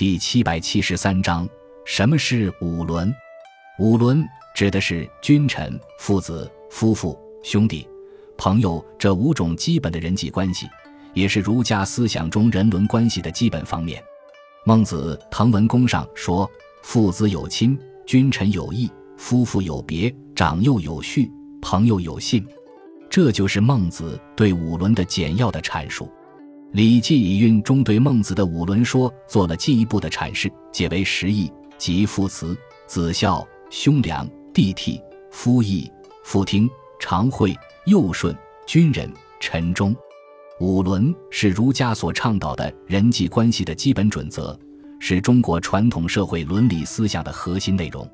第七百七十三章：什么是五伦？五伦指的是君臣、父子、夫妇、兄弟、朋友这五种基本的人际关系，也是儒家思想中人伦关系的基本方面。孟子《滕文公》上说：“父子有亲，君臣有义，夫妇有别，长幼有序，朋友有信。”这就是孟子对五伦的简要的阐述。《礼记·礼运》中对孟子的五伦说做了进一步的阐释，解为十义，即父慈、子孝、兄良、弟悌、夫义、妇听、长惠、幼顺、君仁、臣忠。五伦是儒家所倡导的人际关系的基本准则，是中国传统社会伦理思想的核心内容。